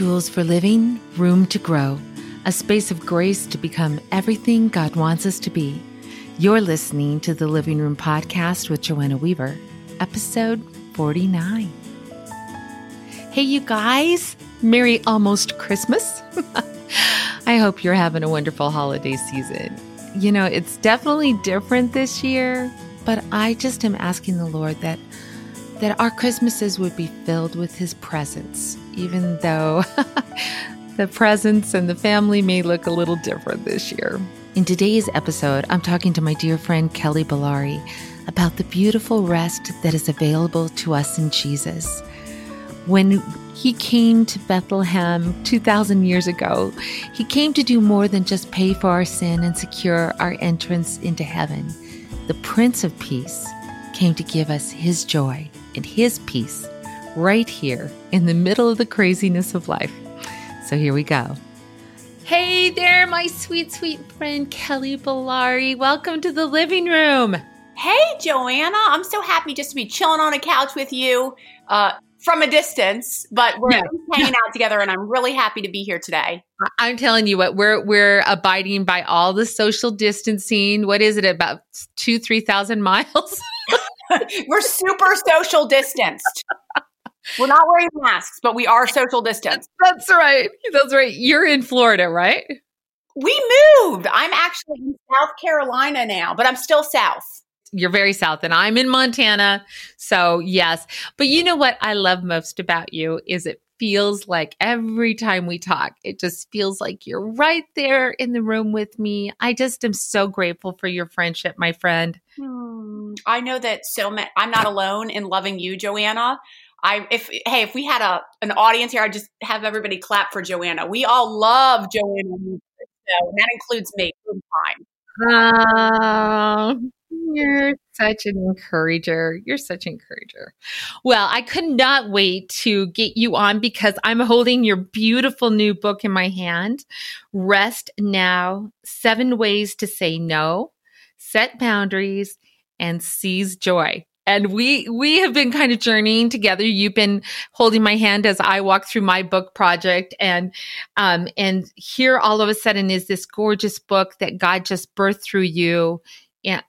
tools for living, room to grow, a space of grace to become everything God wants us to be. You're listening to the Living Room Podcast with Joanna Weaver, episode 49. Hey, you guys, Merry almost Christmas. I hope you're having a wonderful holiday season. You know, it's definitely different this year, but I just am asking the Lord that that our Christmases would be filled with his presence, even though the presents and the family may look a little different this year. In today's episode, I'm talking to my dear friend Kelly Balarie about the beautiful rest that is available to us in Jesus. When he came to Bethlehem 2,000 years ago, he came to do more than just pay for our sin and secure our entrance into heaven. The Prince of Peace came to give us his joy and his peace right here in the middle of the craziness of life. So here we go. Hey there, my sweet, sweet friend Kelly Balarie. Welcome to the living room. Hey, Joanna. I'm so happy just to be chilling on a couch with you uh, from a distance, but we're yeah. hanging out together, and I'm really happy to be here today. I'm telling you what, we're we're abiding by all the social distancing. What is it about two, three thousand miles? We're super social distanced. We're not wearing masks, but we are social distanced. That's right. That's right. You're in Florida, right? We moved. I'm actually in South Carolina now, but I'm still south. You're very south, and I'm in Montana. So, yes. But you know what I love most about you is it feels like every time we talk, it just feels like you're right there in the room with me. I just am so grateful for your friendship, my friend. Hmm. I know that so many, I'm not alone in loving you, Joanna. I if hey if we had a an audience here, I'd just have everybody clap for Joanna. We all love Joanna, so, and that includes me. Time. Uh, you're such an encourager. You're such an encourager. Well, I could not wait to get you on because I'm holding your beautiful new book in my hand Rest Now Seven Ways to Say No, Set Boundaries, and Seize Joy. And we we have been kind of journeying together. You've been holding my hand as I walk through my book project, and um, and here all of a sudden is this gorgeous book that God just birthed through you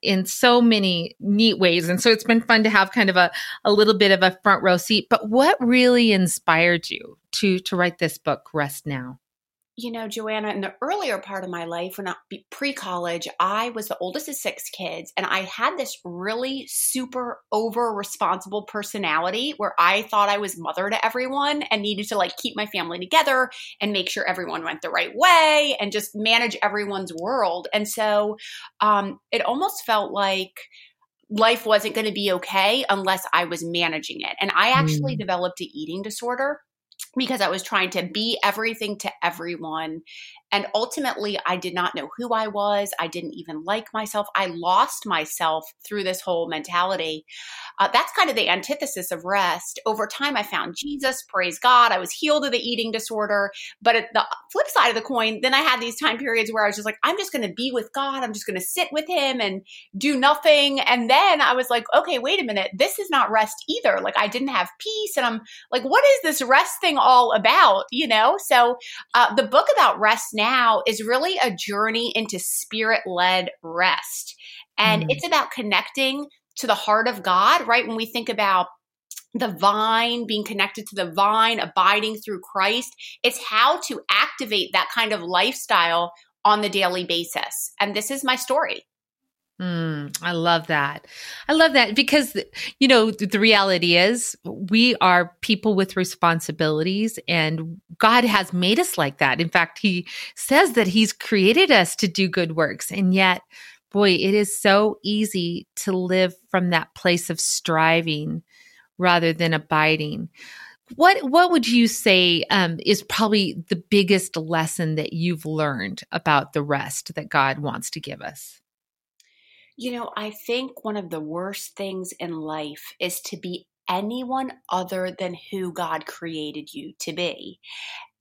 in so many neat ways. And so it's been fun to have kind of a, a little bit of a front row seat. But what really inspired you to to write this book, Rest Now? You know, Joanna, in the earlier part of my life, when I pre college, I was the oldest of six kids, and I had this really super over responsible personality where I thought I was mother to everyone and needed to like keep my family together and make sure everyone went the right way and just manage everyone's world. And so um, it almost felt like life wasn't going to be okay unless I was managing it. And I actually mm. developed an eating disorder because I was trying to be everything to everyone. And ultimately, I did not know who I was. I didn't even like myself. I lost myself through this whole mentality. Uh, that's kind of the antithesis of rest. Over time, I found Jesus, praise God. I was healed of the eating disorder. But at the flip side of the coin, then I had these time periods where I was just like, I'm just going to be with God. I'm just going to sit with Him and do nothing. And then I was like, okay, wait a minute. This is not rest either. Like, I didn't have peace. And I'm like, what is this rest thing all about? You know? So uh, the book about rest now is really a journey into spirit led rest. And mm. it's about connecting to the heart of God, right? When we think about the vine, being connected to the vine, abiding through Christ, it's how to activate that kind of lifestyle on the daily basis. And this is my story. Mm, I love that. I love that because, you know, the reality is we are people with responsibilities and God has made us like that. In fact, He says that He's created us to do good works. And yet, boy, it is so easy to live from that place of striving rather than abiding. What what would you say um, is probably the biggest lesson that you've learned about the rest that God wants to give us? You know, I think one of the worst things in life is to be anyone other than who God created you to be.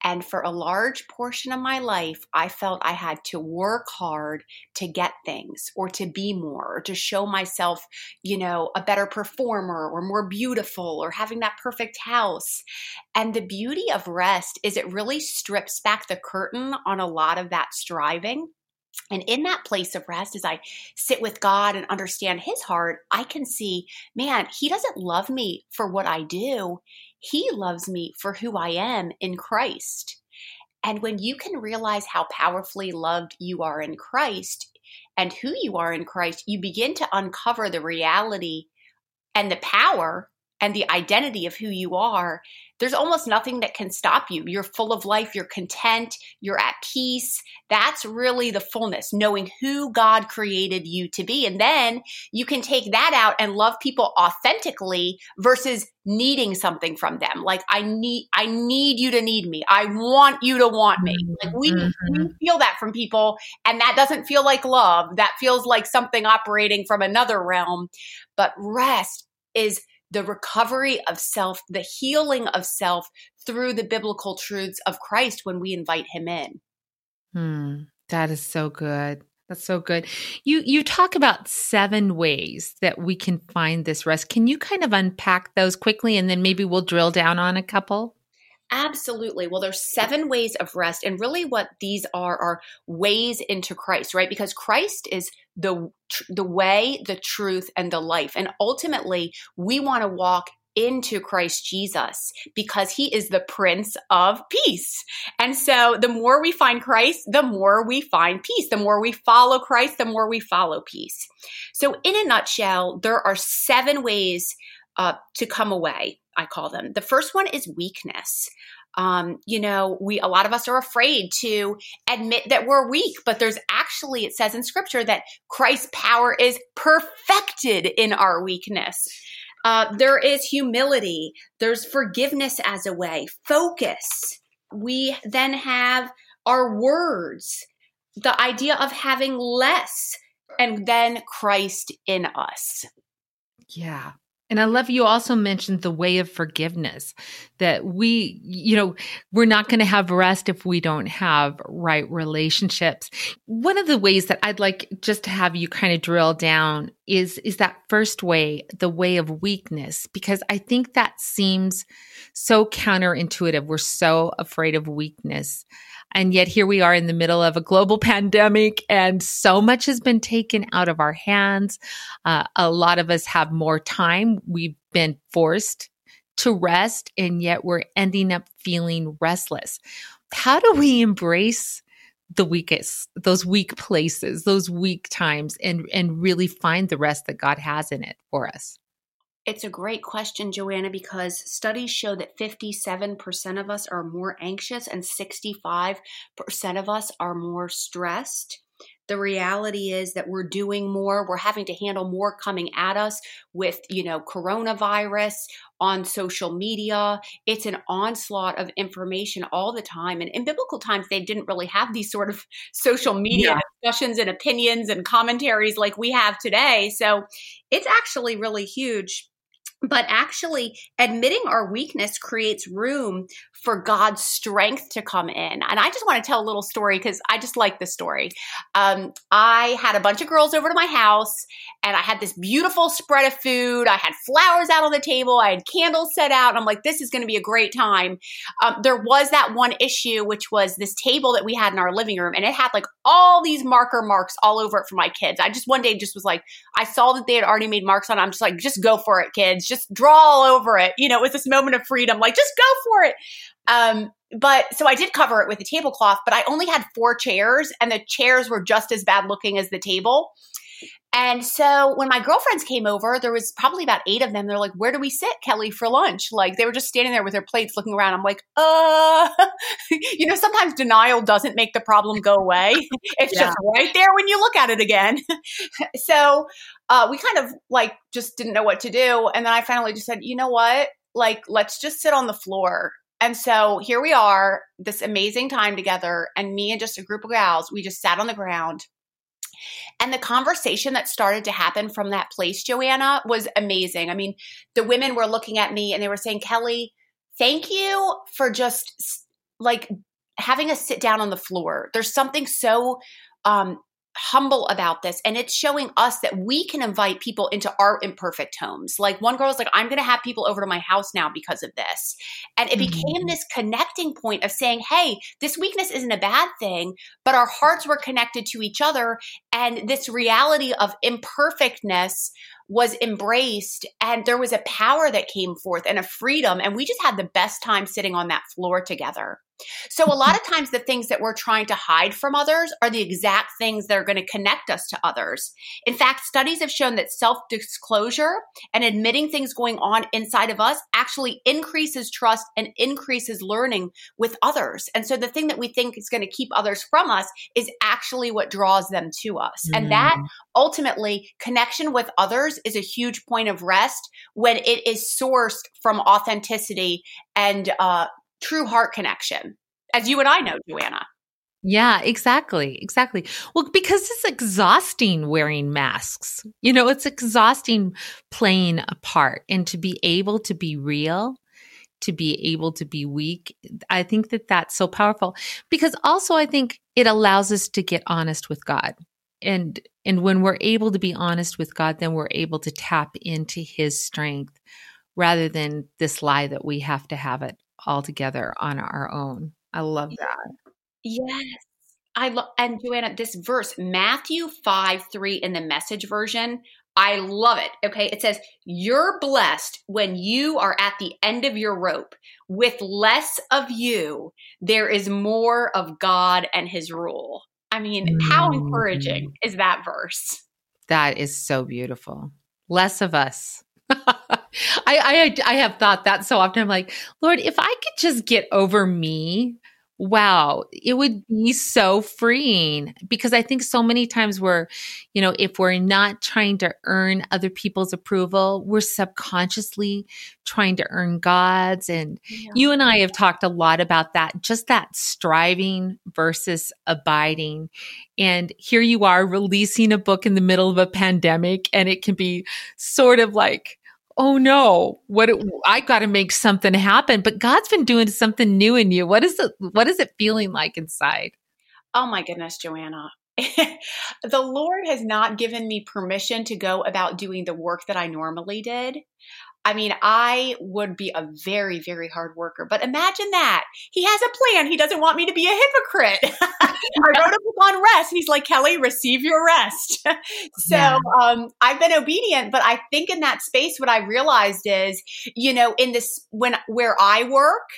And for a large portion of my life, I felt I had to work hard to get things or to be more or to show myself, you know, a better performer or more beautiful or having that perfect house. And the beauty of rest is it really strips back the curtain on a lot of that striving. And in that place of rest, as I sit with God and understand His heart, I can see, man, He doesn't love me for what I do. He loves me for who I am in Christ. And when you can realize how powerfully loved you are in Christ and who you are in Christ, you begin to uncover the reality and the power and the identity of who you are there's almost nothing that can stop you. You're full of life, you're content, you're at peace. That's really the fullness, knowing who God created you to be. And then you can take that out and love people authentically versus needing something from them. Like I need I need you to need me. I want you to want me. Like we, mm-hmm. we feel that from people and that doesn't feel like love. That feels like something operating from another realm. But rest is the recovery of self, the healing of self through the biblical truths of Christ when we invite him in. Hmm, that is so good. That's so good. You you talk about seven ways that we can find this rest. Can you kind of unpack those quickly and then maybe we'll drill down on a couple? Absolutely. Well, there's seven ways of rest, and really, what these are are ways into Christ, right? Because Christ is the the way, the truth, and the life, and ultimately, we want to walk into Christ Jesus because he is the Prince of Peace. And so the more we find Christ, the more we find peace. The more we follow Christ, the more we follow peace. So, in a nutshell, there are seven ways uh, to come away. I call them. The first one is weakness. Um, you know, we a lot of us are afraid to admit that we're weak, but there's actually it says in Scripture that Christ's power is perfected in our weakness. Uh, there is humility. There's forgiveness as a way. Focus. We then have our words. The idea of having less, and then Christ in us. Yeah. And I love you also mentioned the way of forgiveness that we, you know, we're not going to have rest if we don't have right relationships. One of the ways that I'd like just to have you kind of drill down is, is that first way, the way of weakness, because I think that seems so counterintuitive. We're so afraid of weakness. And yet here we are in the middle of a global pandemic and so much has been taken out of our hands. Uh, a lot of us have more time. We've been forced to rest and yet we're ending up feeling restless. How do we embrace the weakest, those weak places, those weak times and, and really find the rest that God has in it for us? It's a great question, Joanna, because studies show that 57% of us are more anxious and 65% of us are more stressed. The reality is that we're doing more, we're having to handle more coming at us with, you know, coronavirus on social media. It's an onslaught of information all the time. And in biblical times, they didn't really have these sort of social media yeah. discussions and opinions and commentaries like we have today. So it's actually really huge but actually admitting our weakness creates room for God's strength to come in. And I just want to tell a little story because I just like this story. Um, I had a bunch of girls over to my house and I had this beautiful spread of food. I had flowers out on the table. I had candles set out. And I'm like, this is going to be a great time. Um, there was that one issue, which was this table that we had in our living room and it had like all these marker marks all over it for my kids. I just one day just was like, I saw that they had already made marks on it. I'm just like, just go for it, kids. Just draw all over it. You know, it was this moment of freedom. Like, just go for it. Um, but so I did cover it with a tablecloth, but I only had four chairs and the chairs were just as bad looking as the table. And so when my girlfriends came over, there was probably about eight of them. They're like, "Where do we sit, Kelly, for lunch?" Like they were just standing there with their plates, looking around. I'm like, "Uh, you know, sometimes denial doesn't make the problem go away. it's yeah. just right there when you look at it again." so uh, we kind of like just didn't know what to do, and then I finally just said, "You know what? Like, let's just sit on the floor and so here we are, this amazing time together, and me and just a group of gals, we just sat on the ground. And the conversation that started to happen from that place, Joanna, was amazing. I mean, the women were looking at me and they were saying, Kelly, thank you for just like having us sit down on the floor. There's something so um, humble about this and it's showing us that we can invite people into our imperfect homes. Like one girl was like i'm going to have people over to my house now because of this. And it mm-hmm. became this connecting point of saying hey this weakness isn't a bad thing but our hearts were connected to each other and this reality of imperfectness was embraced and there was a power that came forth and a freedom and we just had the best time sitting on that floor together so, a lot of times, the things that we're trying to hide from others are the exact things that are going to connect us to others. In fact, studies have shown that self disclosure and admitting things going on inside of us actually increases trust and increases learning with others. And so, the thing that we think is going to keep others from us is actually what draws them to us. Mm. And that ultimately, connection with others is a huge point of rest when it is sourced from authenticity and uh, true heart connection, as you and I know, Joanna. Yeah, exactly. Exactly. Well, because it's exhausting wearing masks. You know, it's exhausting playing a part and to be able to be real, to be able to be weak. I think that that's so powerful because also I think it allows us to get honest with God. And and when we're able to be honest with God, then we're able to tap into his strength rather than this lie that we have to have it all together on our own. I love that. Yes. I love and Joanna, this verse, Matthew 5 3 in the message version, I love it. Okay. It says, You're blessed when you are at the end of your rope. With less of you, there is more of God and his rule. I mean, how encouraging mm. is that verse? That is so beautiful. Less of us, I, I I have thought that so often. I'm like, Lord, if I could just get over me, wow, it would be so freeing. Because I think so many times we're, you know, if we're not trying to earn other people's approval, we're subconsciously trying to earn God's. And yeah. you and I have talked a lot about that, just that striving versus abiding. And here you are releasing a book in the middle of a pandemic, and it can be sort of like, oh no, what it, I got to make something happen. But God's been doing something new in you. What is it? What is it feeling like inside? Oh my goodness, Joanna. the Lord has not given me permission to go about doing the work that I normally did. I mean, I would be a very, very hard worker. But imagine that. He has a plan. He doesn't want me to be a hypocrite. I wrote a book on rest. And he's like, Kelly, receive your rest. so yeah. um, I've been obedient. But I think in that space, what I realized is, you know, in this, when, where I work,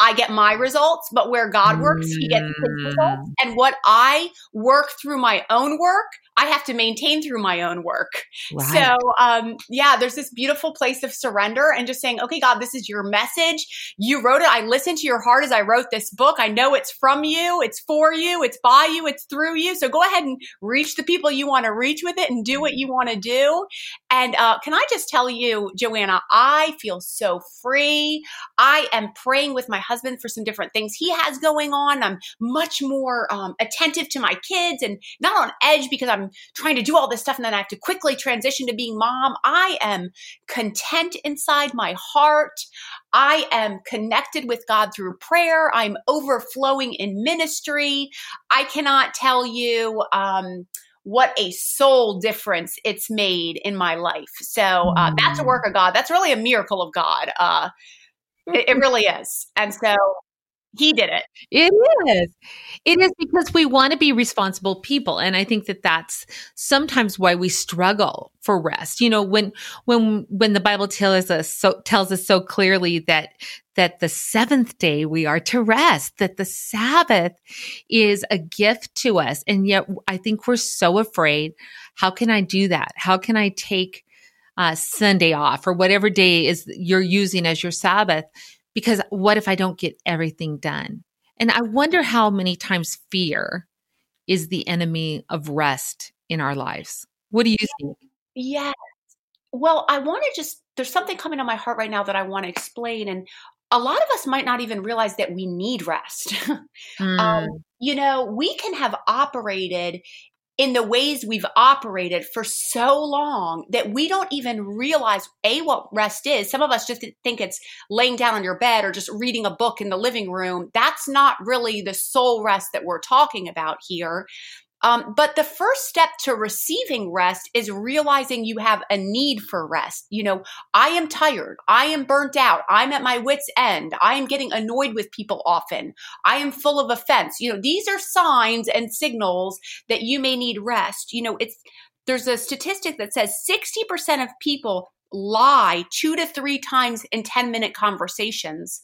I get my results, but where God works, He gets His results. Mm. And what I work through my own work, I have to maintain through my own work. Right. So, um, yeah, there's this beautiful place of surrender and just saying, okay, God, this is your message. You wrote it. I listened to your heart as I wrote this book. I know it's from you, it's for you, it's by you, it's through you. So go ahead and reach the people you want to reach with it and do what you want to do. And uh, can I just tell you, Joanna, I feel so free. I am praying with my husband for some different things he has going on. I'm much more um, attentive to my kids and not on edge because I'm trying to do all this stuff and then I have to quickly transition to being mom. I am content inside my heart. I am connected with God through prayer. I'm overflowing in ministry. I cannot tell you, um, what a soul difference it's made in my life. So uh, that's a mm. work of God. That's really a miracle of God. Uh, it, it really is. And so he did it. It is. It is because we want to be responsible people and I think that that's sometimes why we struggle for rest. You know, when when when the Bible tells us so tells us so clearly that that the seventh day we are to rest, that the Sabbath is a gift to us. And yet I think we're so afraid. How can I do that? How can I take uh, Sunday off or whatever day is you're using as your Sabbath? because what if I don't get everything done? And I wonder how many times fear is the enemy of rest in our lives. What do you think? Yes. Well, I want to just, there's something coming to my heart right now that I want to explain. And a lot of us might not even realize that we need rest. mm. um, you know, we can have operated in the ways we've operated for so long that we don't even realize a what rest is. Some of us just think it's laying down on your bed or just reading a book in the living room. That's not really the soul rest that we're talking about here um, but the first step to receiving rest is realizing you have a need for rest. You know, I am tired. I am burnt out. I'm at my wits' end. I am getting annoyed with people often. I am full of offense. You know, these are signs and signals that you may need rest. You know, it's there's a statistic that says 60% of people lie two to three times in 10 minute conversations.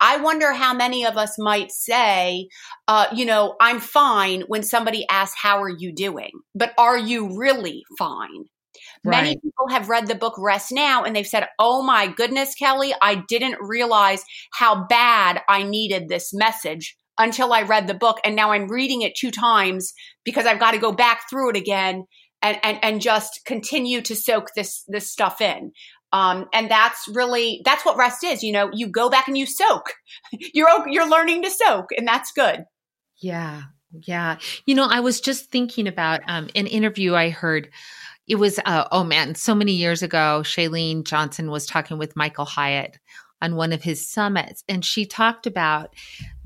I wonder how many of us might say, uh, you know, I'm fine when somebody asks, How are you doing? But are you really fine? Right. Many people have read the book Rest Now and they've said, Oh my goodness, Kelly, I didn't realize how bad I needed this message until I read the book. And now I'm reading it two times because I've got to go back through it again and, and, and just continue to soak this, this stuff in. Um, and that's really that's what rest is. You know, you go back and you soak. You're you're learning to soak, and that's good. Yeah, yeah. You know, I was just thinking about um, an interview I heard. It was uh, oh man, so many years ago. Chalene Johnson was talking with Michael Hyatt on one of his summits and she talked about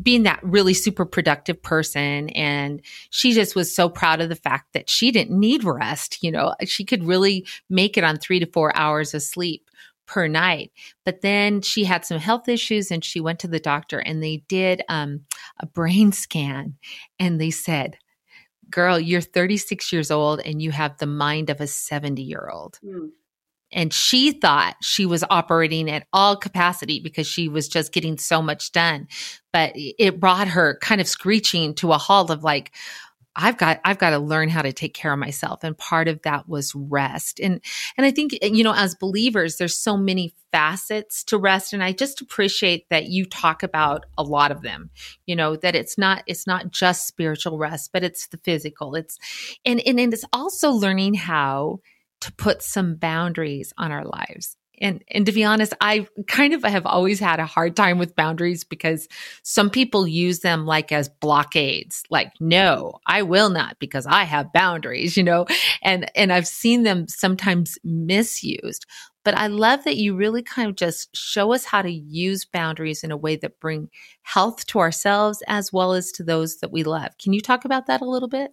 being that really super productive person and she just was so proud of the fact that she didn't need rest you know she could really make it on 3 to 4 hours of sleep per night. But then she had some health issues and she went to the doctor and they did um, a brain scan and they said girl you're 36 years old and you have the mind of a 70 year old mm and she thought she was operating at all capacity because she was just getting so much done but it brought her kind of screeching to a halt of like I've got I've got to learn how to take care of myself and part of that was rest. And and I think you know as believers there's so many facets to rest and I just appreciate that you talk about a lot of them. You know that it's not it's not just spiritual rest but it's the physical. It's and and, and it's also learning how to put some boundaries on our lives. And, and to be honest, I kind of have always had a hard time with boundaries because some people use them like as blockades. Like, no, I will not because I have boundaries, you know, and, and I've seen them sometimes misused. But I love that you really kind of just show us how to use boundaries in a way that bring health to ourselves as well as to those that we love. Can you talk about that a little bit?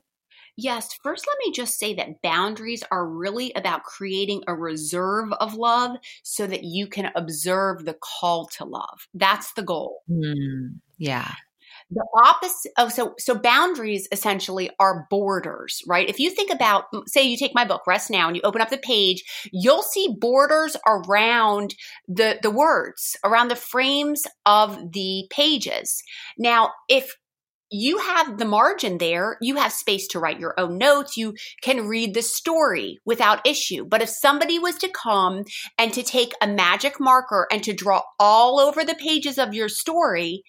Yes, first let me just say that boundaries are really about creating a reserve of love so that you can observe the call to love. That's the goal. Mm, yeah. The opposite oh so so boundaries essentially are borders, right? If you think about say you take my book Rest Now and you open up the page, you'll see borders around the the words, around the frames of the pages. Now, if you have the margin there. You have space to write your own notes. You can read the story without issue. But if somebody was to come and to take a magic marker and to draw all over the pages of your story,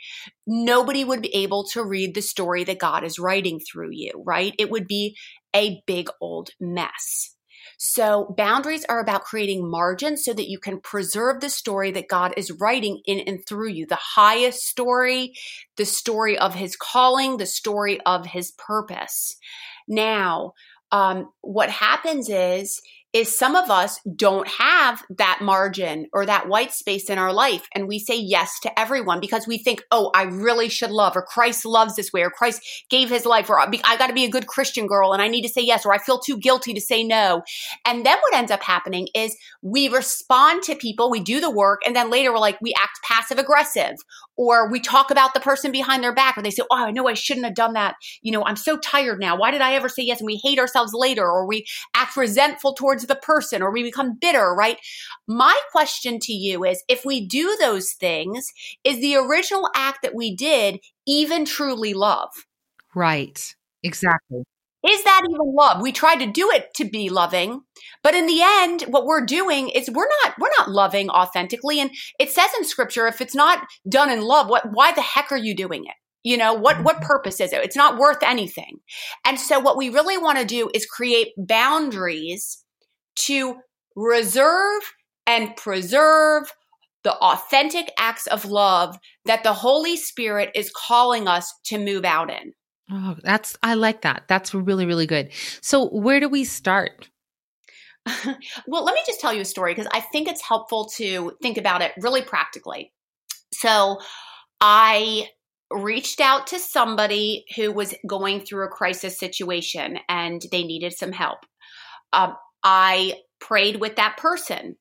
nobody would be able to read the story that God is writing through you, right? It would be a big old mess. So boundaries are about creating margins so that you can preserve the story that God is writing in and through you. The highest story, the story of his calling, the story of his purpose. Now, um, what happens is is some of us don't have that margin or that white space in our life. And we say yes to everyone because we think, oh, I really should love, or Christ loves this way, or Christ gave his life, or I got to be a good Christian girl and I need to say yes, or I feel too guilty to say no. And then what ends up happening is we respond to people, we do the work, and then later we're like, we act passive aggressive, or we talk about the person behind their back, or they say, oh, I know I shouldn't have done that. You know, I'm so tired now. Why did I ever say yes? And we hate ourselves later, or we act resentful towards towards the person or we become bitter, right? My question to you is if we do those things, is the original act that we did even truly love? Right. Exactly. Is that even love? We try to do it to be loving, but in the end, what we're doing is we're not we're not loving authentically. And it says in scripture, if it's not done in love, what why the heck are you doing it? You know, what what purpose is it? It's not worth anything. And so what we really want to do is create boundaries to reserve and preserve the authentic acts of love that the Holy Spirit is calling us to move out in. Oh, that's, I like that. That's really, really good. So, where do we start? well, let me just tell you a story because I think it's helpful to think about it really practically. So, I reached out to somebody who was going through a crisis situation and they needed some help. Um, I prayed with that person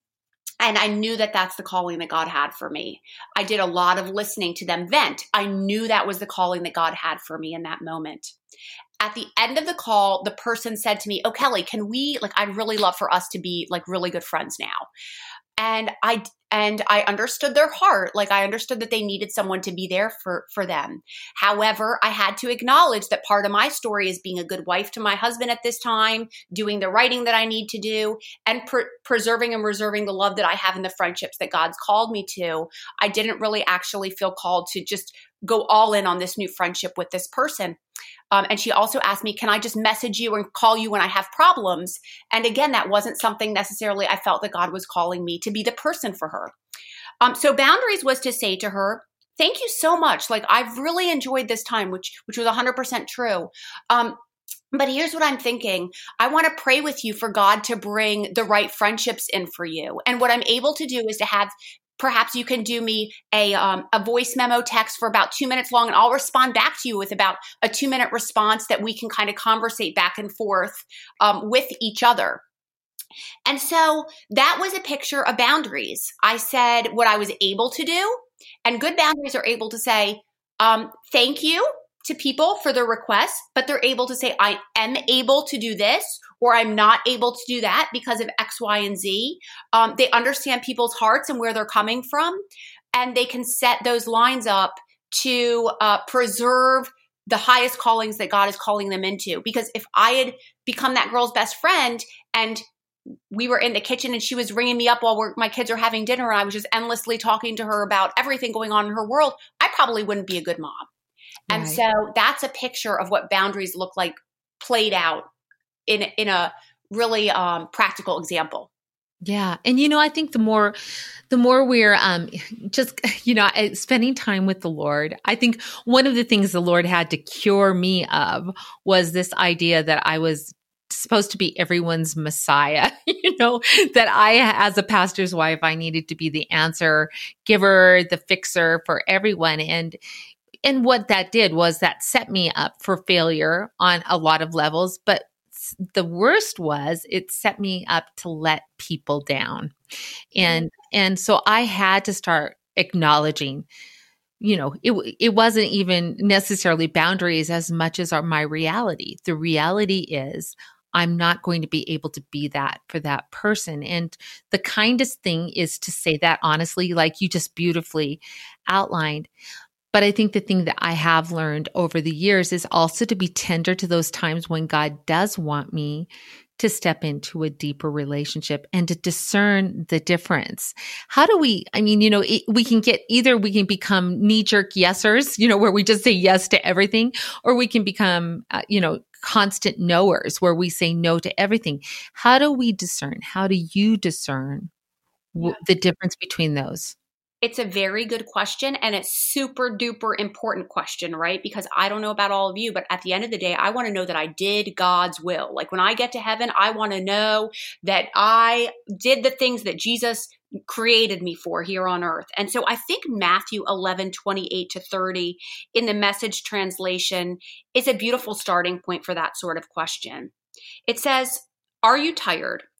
and I knew that that's the calling that God had for me. I did a lot of listening to them vent. I knew that was the calling that God had for me in that moment. At the end of the call, the person said to me, Oh, Kelly, can we, like, I'd really love for us to be like really good friends now and i and i understood their heart like i understood that they needed someone to be there for for them. However i had to acknowledge that part of my story is being a good wife to my husband at this time doing the writing that i need to do and pre- preserving and reserving the love that i have in the friendships that god's called me to. I didn't really actually feel called to just go all in on this new friendship with this person um, and she also asked me, Can I just message you and call you when I have problems? And again, that wasn't something necessarily I felt that God was calling me to be the person for her. Um, so, boundaries was to say to her, Thank you so much. Like, I've really enjoyed this time, which, which was 100% true. Um, but here's what I'm thinking. I want to pray with you for God to bring the right friendships in for you. And what I'm able to do is to have perhaps you can do me a, um, a voice memo text for about two minutes long and I'll respond back to you with about a two minute response that we can kind of conversate back and forth um, with each other. And so that was a picture of boundaries. I said what I was able to do, and good boundaries are able to say, um, thank you to people for their requests, but they're able to say, I am able to do this, or I'm not able to do that because of X, Y, and Z. Um, they understand people's hearts and where they're coming from, and they can set those lines up to uh, preserve the highest callings that God is calling them into. Because if I had become that girl's best friend and we were in the kitchen and she was ringing me up while my kids are having dinner and I was just endlessly talking to her about everything going on in her world, I probably wouldn't be a good mom. And right. so that's a picture of what boundaries look like played out in in a really um, practical example. Yeah. And you know, I think the more the more we're um just you know, spending time with the Lord, I think one of the things the Lord had to cure me of was this idea that I was supposed to be everyone's messiah you know that i as a pastor's wife i needed to be the answer giver the fixer for everyone and and what that did was that set me up for failure on a lot of levels but the worst was it set me up to let people down and mm-hmm. and so i had to start acknowledging you know it it wasn't even necessarily boundaries as much as our, my reality the reality is I'm not going to be able to be that for that person. And the kindest thing is to say that honestly, like you just beautifully outlined. But I think the thing that I have learned over the years is also to be tender to those times when God does want me to step into a deeper relationship and to discern the difference. How do we, I mean, you know, it, we can get either we can become knee jerk yesers, you know, where we just say yes to everything, or we can become, uh, you know, constant knowers where we say no to everything. How do we discern? How do you discern w- the difference between those? It's a very good question and it's super duper important question, right? Because I don't know about all of you, but at the end of the day, I want to know that I did God's will. Like when I get to heaven, I want to know that I did the things that Jesus created me for here on earth. And so I think Matthew 11, 28 to 30 in the message translation is a beautiful starting point for that sort of question. It says, Are you tired?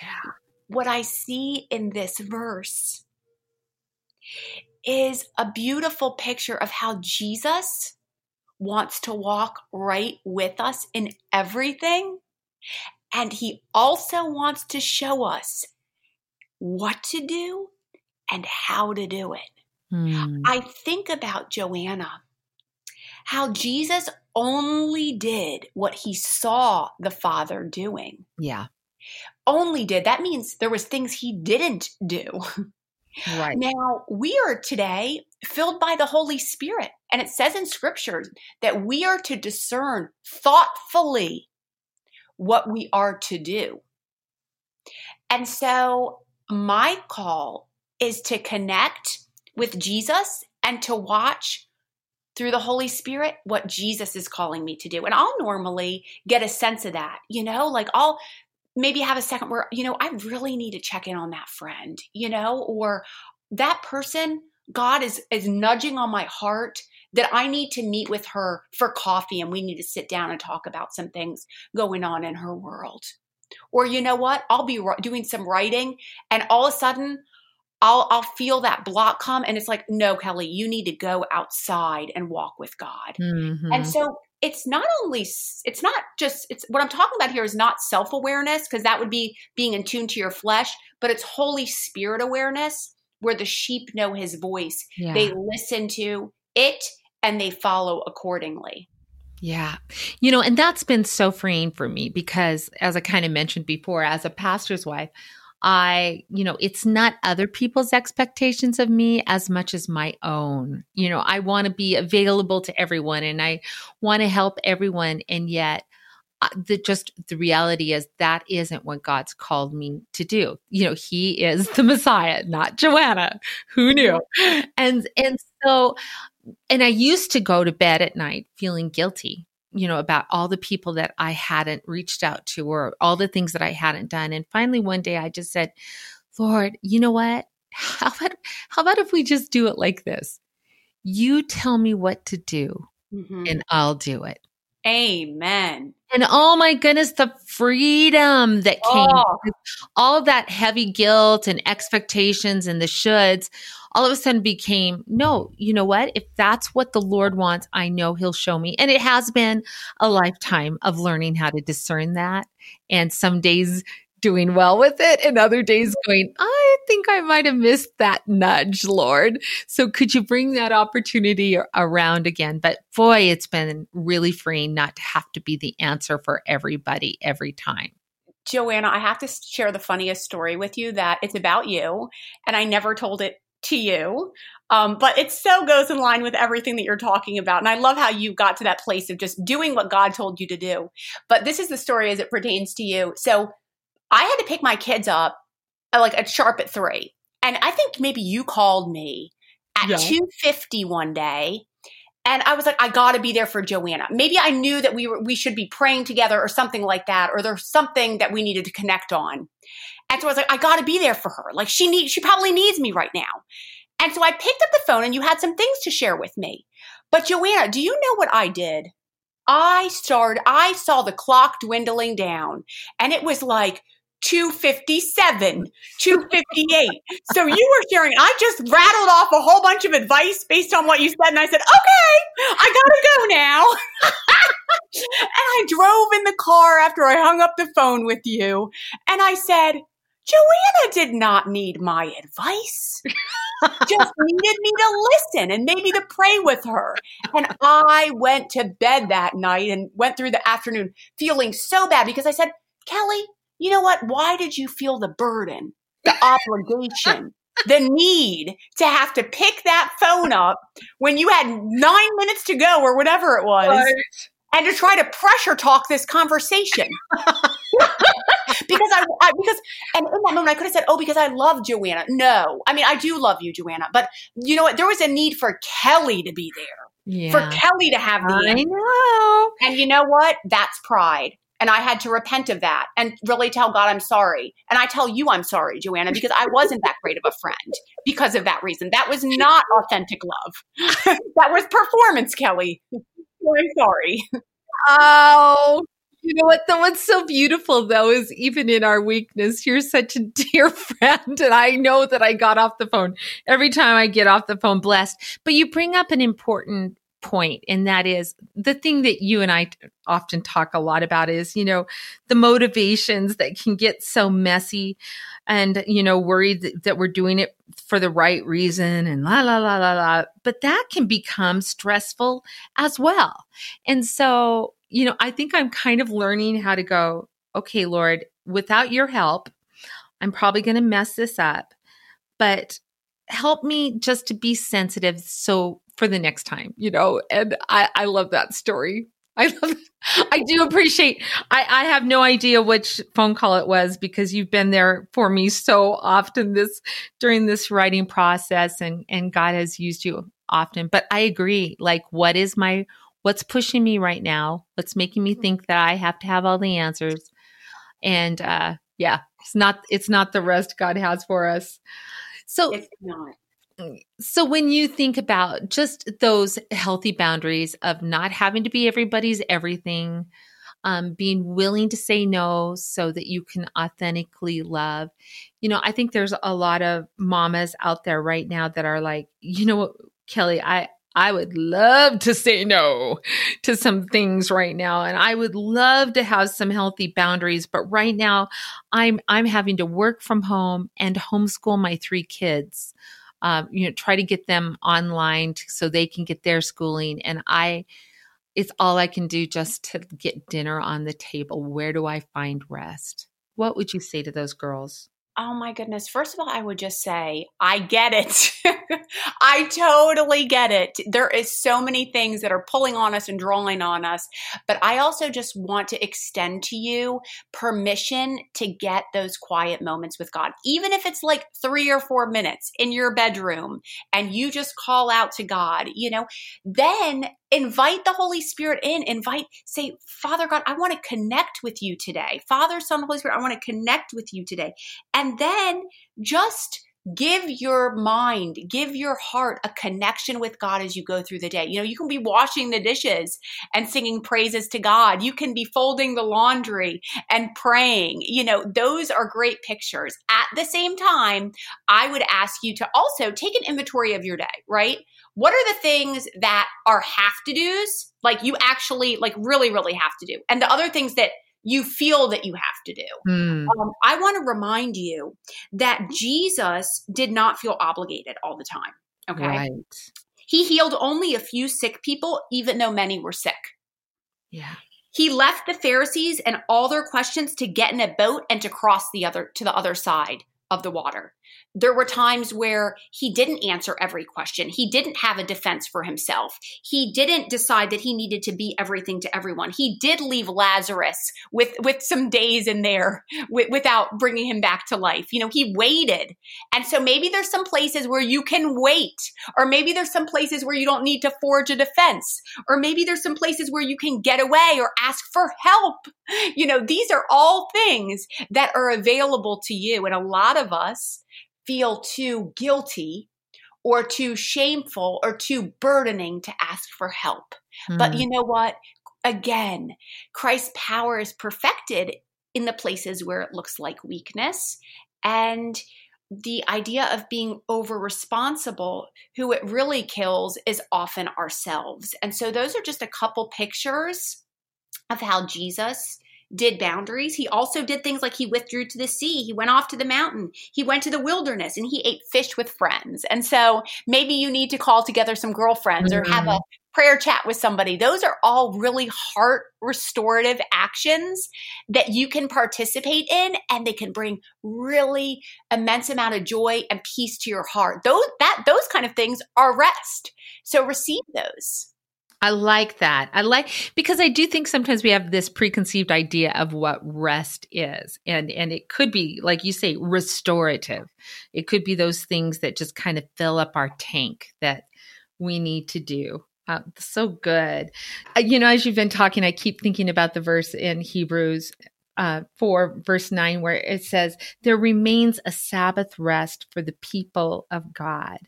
Yeah. What I see in this verse is a beautiful picture of how Jesus wants to walk right with us in everything. And he also wants to show us what to do and how to do it. Mm. I think about Joanna how Jesus only did what he saw the Father doing. Yeah. Only did. That means there was things he didn't do. Right. Now, we are today filled by the Holy Spirit. And it says in scripture that we are to discern thoughtfully what we are to do. And so, my call is to connect with Jesus and to watch through the Holy Spirit what Jesus is calling me to do. And I'll normally get a sense of that, you know, like I'll maybe have a second where, you know, I really need to check in on that friend, you know, or that person, God is is nudging on my heart that I need to meet with her for coffee and we need to sit down and talk about some things going on in her world. Or you know what? I'll be doing some writing and all of a sudden I'll I'll feel that block come and it's like, no, Kelly, you need to go outside and walk with God. Mm-hmm. And so it's not only it's not just it's what I'm talking about here is not self-awareness because that would be being in tune to your flesh, but it's Holy Spirit awareness where the sheep know his voice. Yeah. They listen to it and they follow accordingly. Yeah. You know, and that's been so freeing for me because as I kind of mentioned before as a pastor's wife, I, you know, it's not other people's expectations of me as much as my own. You know, I want to be available to everyone and I want to help everyone. And yet, uh, the just the reality is that isn't what God's called me to do. You know, He is the Messiah, not Joanna. Who knew? And and so, and I used to go to bed at night feeling guilty you know, about all the people that I hadn't reached out to or all the things that I hadn't done. And finally, one day I just said, Lord, you know what? How about, how about if we just do it like this? You tell me what to do mm-hmm. and I'll do it. Amen. And oh my goodness, the freedom that came, oh. all that heavy guilt and expectations and the shoulds all of a sudden became no, you know what? If that's what the Lord wants, I know He'll show me. And it has been a lifetime of learning how to discern that. And some days doing well with it and other days going, I think I might have missed that nudge, Lord. So could you bring that opportunity around again? But boy, it's been really freeing not to have to be the answer for everybody every time. Joanna, I have to share the funniest story with you that it's about you, and I never told it to you. Um, but it so goes in line with everything that you're talking about. And I love how you got to that place of just doing what God told you to do. But this is the story as it pertains to you. So I had to pick my kids up at like at sharp at three. And I think maybe you called me at yeah. 250 one day. And I was like, I got to be there for Joanna. Maybe I knew that we were, we should be praying together or something like that, or there's something that we needed to connect on. And so I was like, I got to be there for her. Like she needs, she probably needs me right now. And so I picked up the phone and you had some things to share with me. But Joanna, do you know what I did? I started, I saw the clock dwindling down and it was like 257, 258. so you were sharing, I just rattled off a whole bunch of advice based on what you said. And I said, okay, I gotta go now. and I drove in the car after I hung up the phone with you. And I said, Joanna did not need my advice. Just needed me to listen and maybe to pray with her. And I went to bed that night and went through the afternoon feeling so bad because I said, Kelly, you know what? Why did you feel the burden, the obligation, the need to have to pick that phone up when you had nine minutes to go or whatever it was? And to try to pressure talk this conversation. because I, I, because and in that moment I could have said, "Oh, because I love Joanna." No, I mean I do love you, Joanna, but you know what? There was a need for Kelly to be there, yeah. for Kelly to have the. I know, and you know what? That's pride. And I had to repent of that and really tell God I'm sorry. And I tell you I'm sorry, Joanna, because I wasn't that great of a friend because of that reason. That was not authentic love. that was performance, Kelly. I'm sorry. Oh, you know what? The what's so beautiful though is even in our weakness, you're such a dear friend. And I know that I got off the phone every time I get off the phone blessed. But you bring up an important point, and that is the thing that you and I often talk a lot about is, you know, the motivations that can get so messy and, you know, worried that we're doing it for the right reason and la, la, la, la, la. But that can become stressful as well. And so, you know, I think I'm kind of learning how to go, okay, Lord, without your help, I'm probably going to mess this up, but help me just to be sensitive. So for the next time, you know, and I, I love that story. I love, I do appreciate, I, I have no idea which phone call it was because you've been there for me so often this, during this writing process and, and God has used you often. But I agree. Like, what is my, what's pushing me right now? What's making me think that I have to have all the answers? And, uh, yeah, it's not, it's not the rest God has for us. So it's not. So when you think about just those healthy boundaries of not having to be everybody's everything, um, being willing to say no so that you can authentically love. You know, I think there's a lot of mamas out there right now that are like, you know what, Kelly, I, I would love to say no to some things right now and I would love to have some healthy boundaries but right now I'm I'm having to work from home and homeschool my 3 kids um, you know, try to get them online so they can get their schooling. And I, it's all I can do just to get dinner on the table. Where do I find rest? What would you say to those girls? Oh my goodness. First of all, I would just say, I get it. I totally get it. There is so many things that are pulling on us and drawing on us. But I also just want to extend to you permission to get those quiet moments with God. Even if it's like three or four minutes in your bedroom and you just call out to God, you know, then invite the Holy Spirit in. Invite, say, Father God, I want to connect with you today. Father, Son, Holy Spirit, I want to connect with you today. And then just give your mind, give your heart a connection with God as you go through the day. You know, you can be washing the dishes and singing praises to God. You can be folding the laundry and praying. You know, those are great pictures. At the same time, I would ask you to also take an inventory of your day, right? what are the things that are have to do's like you actually like really really have to do and the other things that you feel that you have to do. Mm. um, i want to remind you that jesus did not feel obligated all the time okay? Right. he healed only a few sick people even though many were sick. Yeah. He left the pharisees and all their questions to get in a boat and to cross the other to the other side of the water there were times where he didn't answer every question. He didn't have a defense for himself. He didn't decide that he needed to be everything to everyone. He did leave Lazarus with with some days in there w- without bringing him back to life. You know, he waited. And so maybe there's some places where you can wait, or maybe there's some places where you don't need to forge a defense, or maybe there's some places where you can get away or ask for help. You know, these are all things that are available to you. And a lot of us feel too guilty or too shameful or too burdening to ask for help. Mm. But hmm. you know what? Again, Christ's power is perfected in the places where it looks like weakness. And the idea of being over responsible, who it really kills is often ourselves. And so, those are just a couple pictures of how Jesus did boundaries. He also did things like he withdrew to the sea, he went off to the mountain, he went to the wilderness, and he ate fish with friends. And so maybe you need to call together some girlfriends mm-hmm. or have a mm-hmm. prayer chat with somebody. Those are all really heart restorative actions that you can participate in and they can bring really immense amount of joy and peace to your heart. Those that those kind of things are rest. So receive those. I like that. I like because I do think sometimes we have this preconceived idea of what rest is. And and it could be like you say restorative. It could be those things that just kind of fill up our tank that we need to do. Uh, so good. Uh, you know, as you've been talking, I keep thinking about the verse in Hebrews uh, 4, verse 9, where it says, There remains a Sabbath rest for the people of God.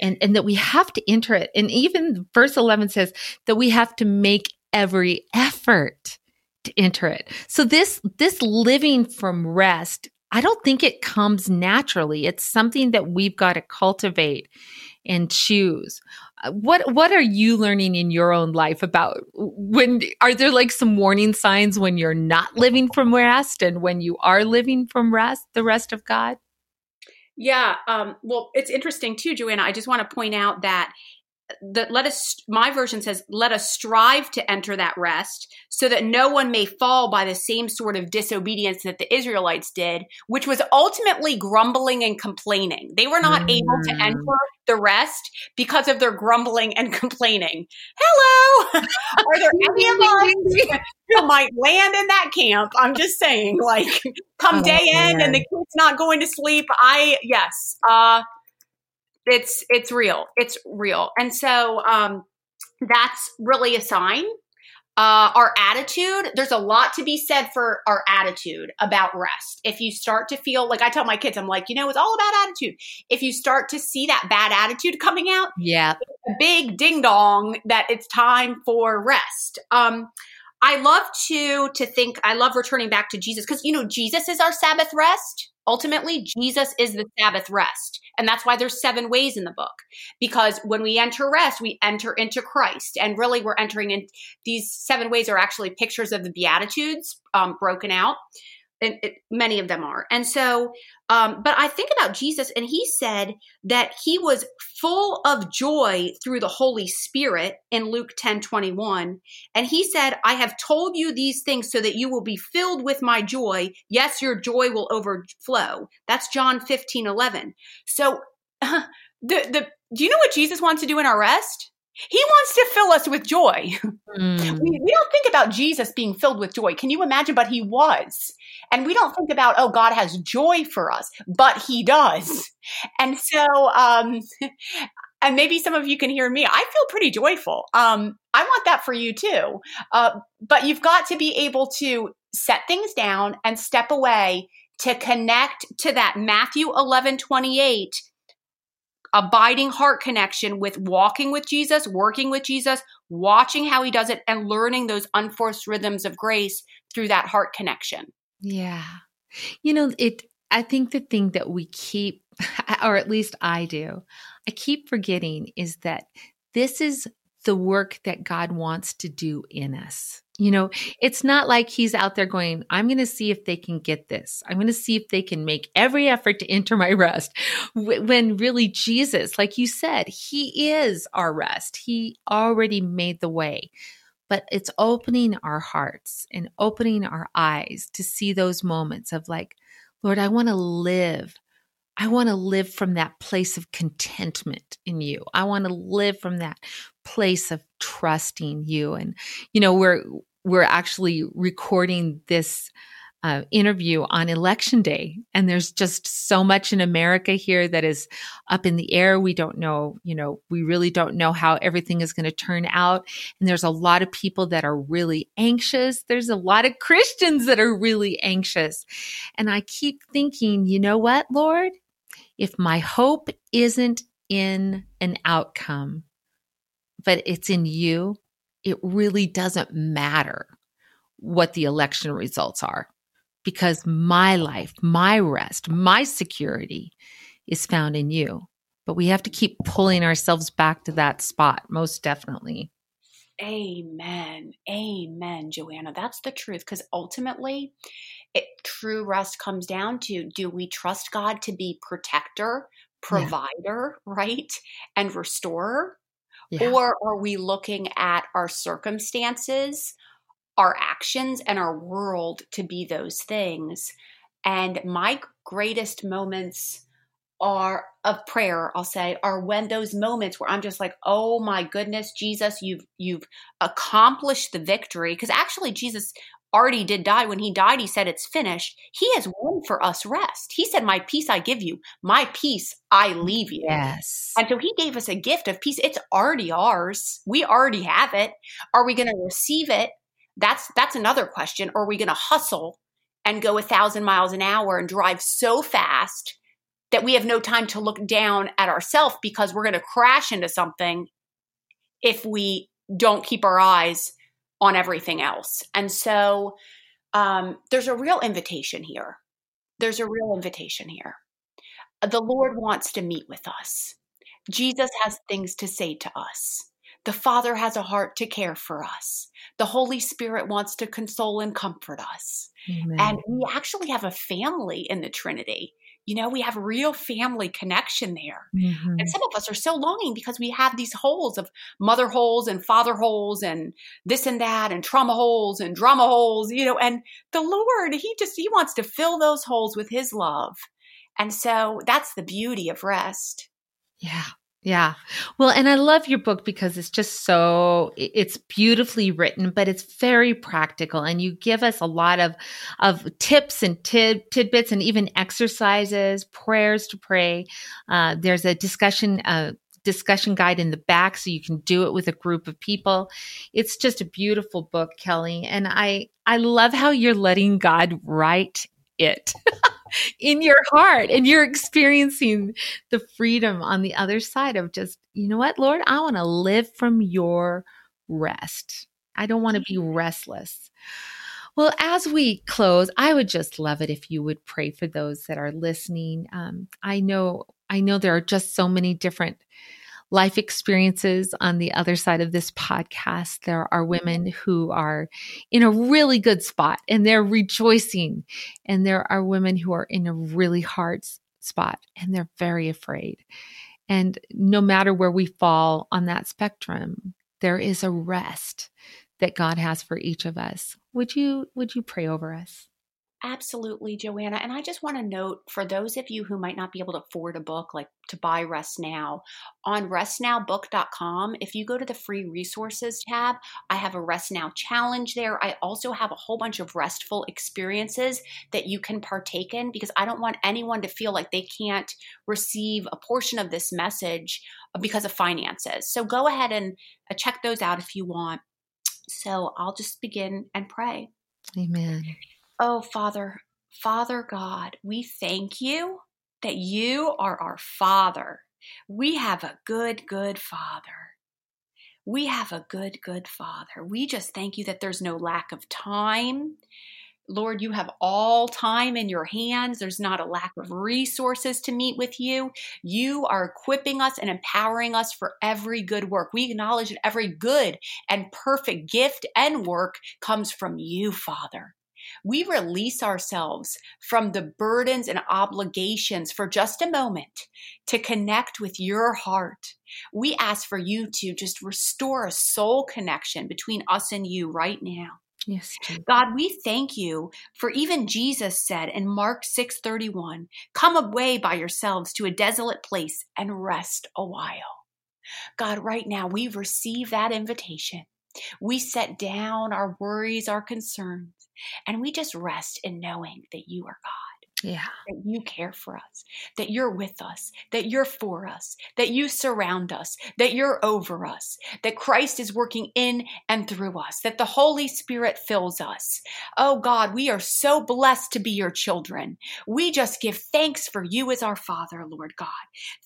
And, and that we have to enter it. And even verse 11 says that we have to make every effort to enter it. So this, this living from rest, I don't think it comes naturally. It's something that we've got to cultivate and choose. What what are you learning in your own life about when are there like some warning signs when you're not living from rest and when you are living from rest the rest of god? Yeah um, well it's interesting too joanna. I just want to point out that that let us my version says let us strive to enter that rest so that no one may fall by the same sort of disobedience that the israelites did which was ultimately grumbling and complaining they were not mm. able to mm. enter the rest because of their grumbling and complaining hello are there any of us who might land in that camp i'm just saying like come oh, day man. in and the kid's not going to sleep i yes uh it's it's real it's real. And so um that's really a sign uh, our attitude. There's a lot to be said for our attitude about rest. If you start to feel like i tell my kids i'm like you know it's all about attitude. If you start to see that bad attitude coming out yeah. a big ding dong that it's time for rest. Um i love to to think i love returning back to jesus because you know jesus is our sabbath rest ultimately jesus is the sabbath rest and that's why there's seven ways in the book. Because when we enter rest, we enter into Christ. And really, we're entering in these seven ways are actually pictures of the Beatitudes um, broken out and it, many of them are. And so, um, but I think about Jesus, and he said that he was full of joy through the Holy Spirit in Luke 10 21. And he said, I have told you these things so that you will be filled with my joy. Yes, your joy will overflow. That's John 15 11. So, uh, the, the, do you know what Jesus wants to do in our rest? He wants to fill us with joy. Mm. We, we, don't think about Jesus being filled with joy. Can you imagine? But he was. And we don't think about, oh, God has joy for us, but he does. And so, um, and maybe some of you can hear me. I feel pretty joyful. Um, I want that for you too. Uh, but you've got to be able to set things down and step away to connect to that Matthew 11 28 abiding heart connection with walking with Jesus, working with Jesus, watching how he does it, and learning those unforced rhythms of grace through that heart connection. Yeah. You know, it, I think the thing that we keep, or at least I do, I keep forgetting is that this is the work that God wants to do in us. You know, it's not like he's out there going, I'm going to see if they can get this. I'm going to see if they can make every effort to enter my rest. When really Jesus, like you said, he is our rest. He already made the way. But it's opening our hearts and opening our eyes to see those moments of like, Lord, I want to live I want to live from that place of contentment in you. I want to live from that place of trusting you. And, you know, we're, we're actually recording this uh, interview on election day. And there's just so much in America here that is up in the air. We don't know, you know, we really don't know how everything is going to turn out. And there's a lot of people that are really anxious. There's a lot of Christians that are really anxious. And I keep thinking, you know what, Lord? if my hope isn't in an outcome, but it's in you, it really doesn't matter what the election results are because my life, my rest, my security is found in you. But we have to keep pulling ourselves back to that spot, most definitely. Amen. Amen, Joanna. That's the truth. Because ultimately, it, true rest comes down to do we trust God to be protector, provider, yeah. right? And restorer? Yeah. Or are we looking at our circumstances, our actions, and our world to be those things? And my greatest moments are of prayer i'll say are when those moments where i'm just like oh my goodness jesus you've you've accomplished the victory because actually jesus already did die. When he died, he said, It's finished. He has won for us rest. He said, My peace I give you, my peace I leave you. Yes. And so he gave us a gift of peace. It's already ours. We already have it. Are we going to receive it? That's that's another question. Or are we going to hustle and go a thousand miles an hour and drive so fast that we have no time to look down at ourselves because we're going to crash into something if we don't keep our eyes on everything else. And so um, there's a real invitation here. There's a real invitation here. The Lord wants to meet with us. Jesus has things to say to us. The Father has a heart to care for us. The Holy Spirit wants to console and comfort us. Amen. And we actually have a family in the Trinity. You know, we have real family connection there. Mm-hmm. And some of us are so longing because we have these holes of mother holes and father holes and this and that and trauma holes and drama holes, you know, and the Lord, He just, He wants to fill those holes with His love. And so that's the beauty of rest. Yeah. Yeah. Well, and I love your book because it's just so it's beautifully written, but it's very practical and you give us a lot of of tips and tid, tidbits and even exercises, prayers to pray. Uh, there's a discussion uh, discussion guide in the back so you can do it with a group of people. It's just a beautiful book, Kelly, and I I love how you're letting God write it. in your heart and you're experiencing the freedom on the other side of just, you know what, Lord, I want to live from your rest. I don't want to be restless. Well, as we close, I would just love it if you would pray for those that are listening. Um, I know, I know there are just so many different life experiences on the other side of this podcast. There are women who are in a really good spot and they're rejoicing. And there are women who are in a really hard spot and they're very afraid. And no matter where we fall on that spectrum, there is a rest that God has for each of us. Would you would you pray over us? Absolutely, Joanna. And I just want to note for those of you who might not be able to afford a book, like to buy Rest Now, on restnowbook.com, if you go to the free resources tab, I have a Rest Now challenge there. I also have a whole bunch of restful experiences that you can partake in because I don't want anyone to feel like they can't receive a portion of this message because of finances. So go ahead and uh, check those out if you want. So I'll just begin and pray. Amen. Oh, Father, Father God, we thank you that you are our Father. We have a good, good Father. We have a good, good Father. We just thank you that there's no lack of time. Lord, you have all time in your hands. There's not a lack of resources to meet with you. You are equipping us and empowering us for every good work. We acknowledge that every good and perfect gift and work comes from you, Father we release ourselves from the burdens and obligations for just a moment to connect with your heart. We ask for you to just restore a soul connection between us and you right now. Yes. God, we thank you for even Jesus said in Mark 6:31, "Come away by yourselves to a desolate place and rest a while." God, right now we receive that invitation. We set down our worries, our concerns, and we just rest in knowing that you are God. Yeah. That you care for us, that you're with us, that you're for us, that you surround us, that you're over us, that Christ is working in and through us, that the Holy Spirit fills us. Oh God, we are so blessed to be your children. We just give thanks for you as our Father, Lord God.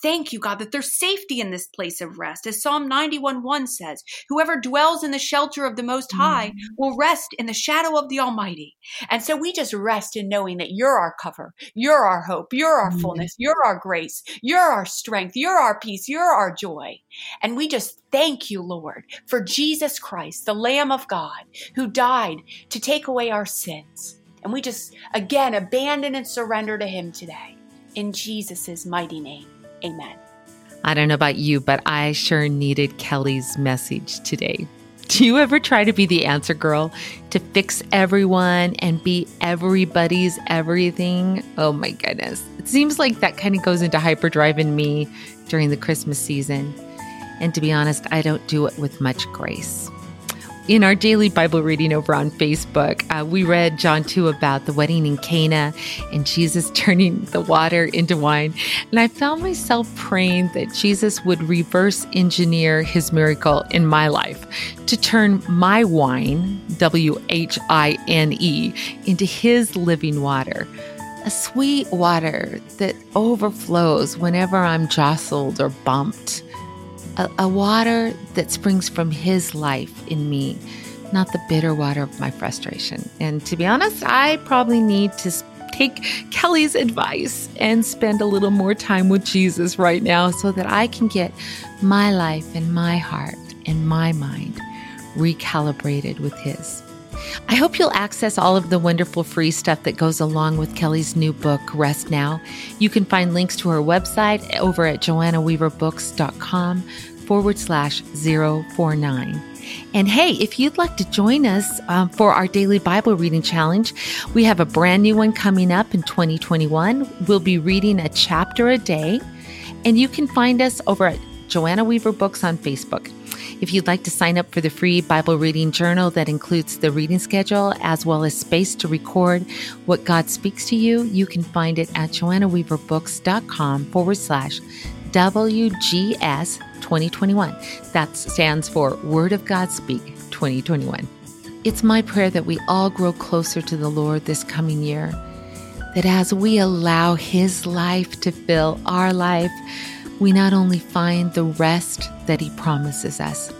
Thank you, God, that there's safety in this place of rest. As Psalm 91 1 says, whoever dwells in the shelter of the Most High mm-hmm. will rest in the shadow of the Almighty. And so we just rest in knowing that you're our cover you're our hope. You're our mm-hmm. fullness. You're our grace. You're our strength. You're our peace. You're our joy. And we just thank you, Lord, for Jesus Christ, the Lamb of God, who died to take away our sins. And we just, again, abandon and surrender to him today. In Jesus' mighty name, amen. I don't know about you, but I sure needed Kelly's message today. Do you ever try to be the answer girl to fix everyone and be everybody's everything? Oh my goodness. It seems like that kind of goes into hyperdrive in me during the Christmas season. And to be honest, I don't do it with much grace in our daily Bible reading over on Facebook, uh, we read John 2 about the wedding in Cana and Jesus turning the water into wine. And I found myself praying that Jesus would reverse engineer his miracle in my life to turn my wine, W H I N E, into his living water. A sweet water that overflows whenever I'm jostled or bumped a, a water that springs from His life in me, not the bitter water of my frustration. And to be honest, I probably need to take Kelly's advice and spend a little more time with Jesus right now so that I can get my life and my heart and my mind recalibrated with His. I hope you'll access all of the wonderful free stuff that goes along with Kelly's new book, Rest Now. You can find links to her website over at joannaweaverbooks.com forward slash 049. And hey, if you'd like to join us um, for our daily Bible reading challenge, we have a brand new one coming up in 2021. We'll be reading a chapter a day, and you can find us over at Joanna Weaver Books on Facebook. If you'd like to sign up for the free Bible reading journal that includes the reading schedule as well as space to record what God speaks to you, you can find it at joannaweaverbooks.com forward slash WGS 2021. That stands for Word of God Speak 2021. It's my prayer that we all grow closer to the Lord this coming year, that as we allow His life to fill our life, we not only find the rest that He promises us,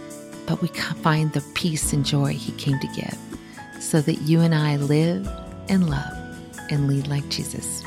but we find the peace and joy He came to give, so that you and I live and love and lead like Jesus.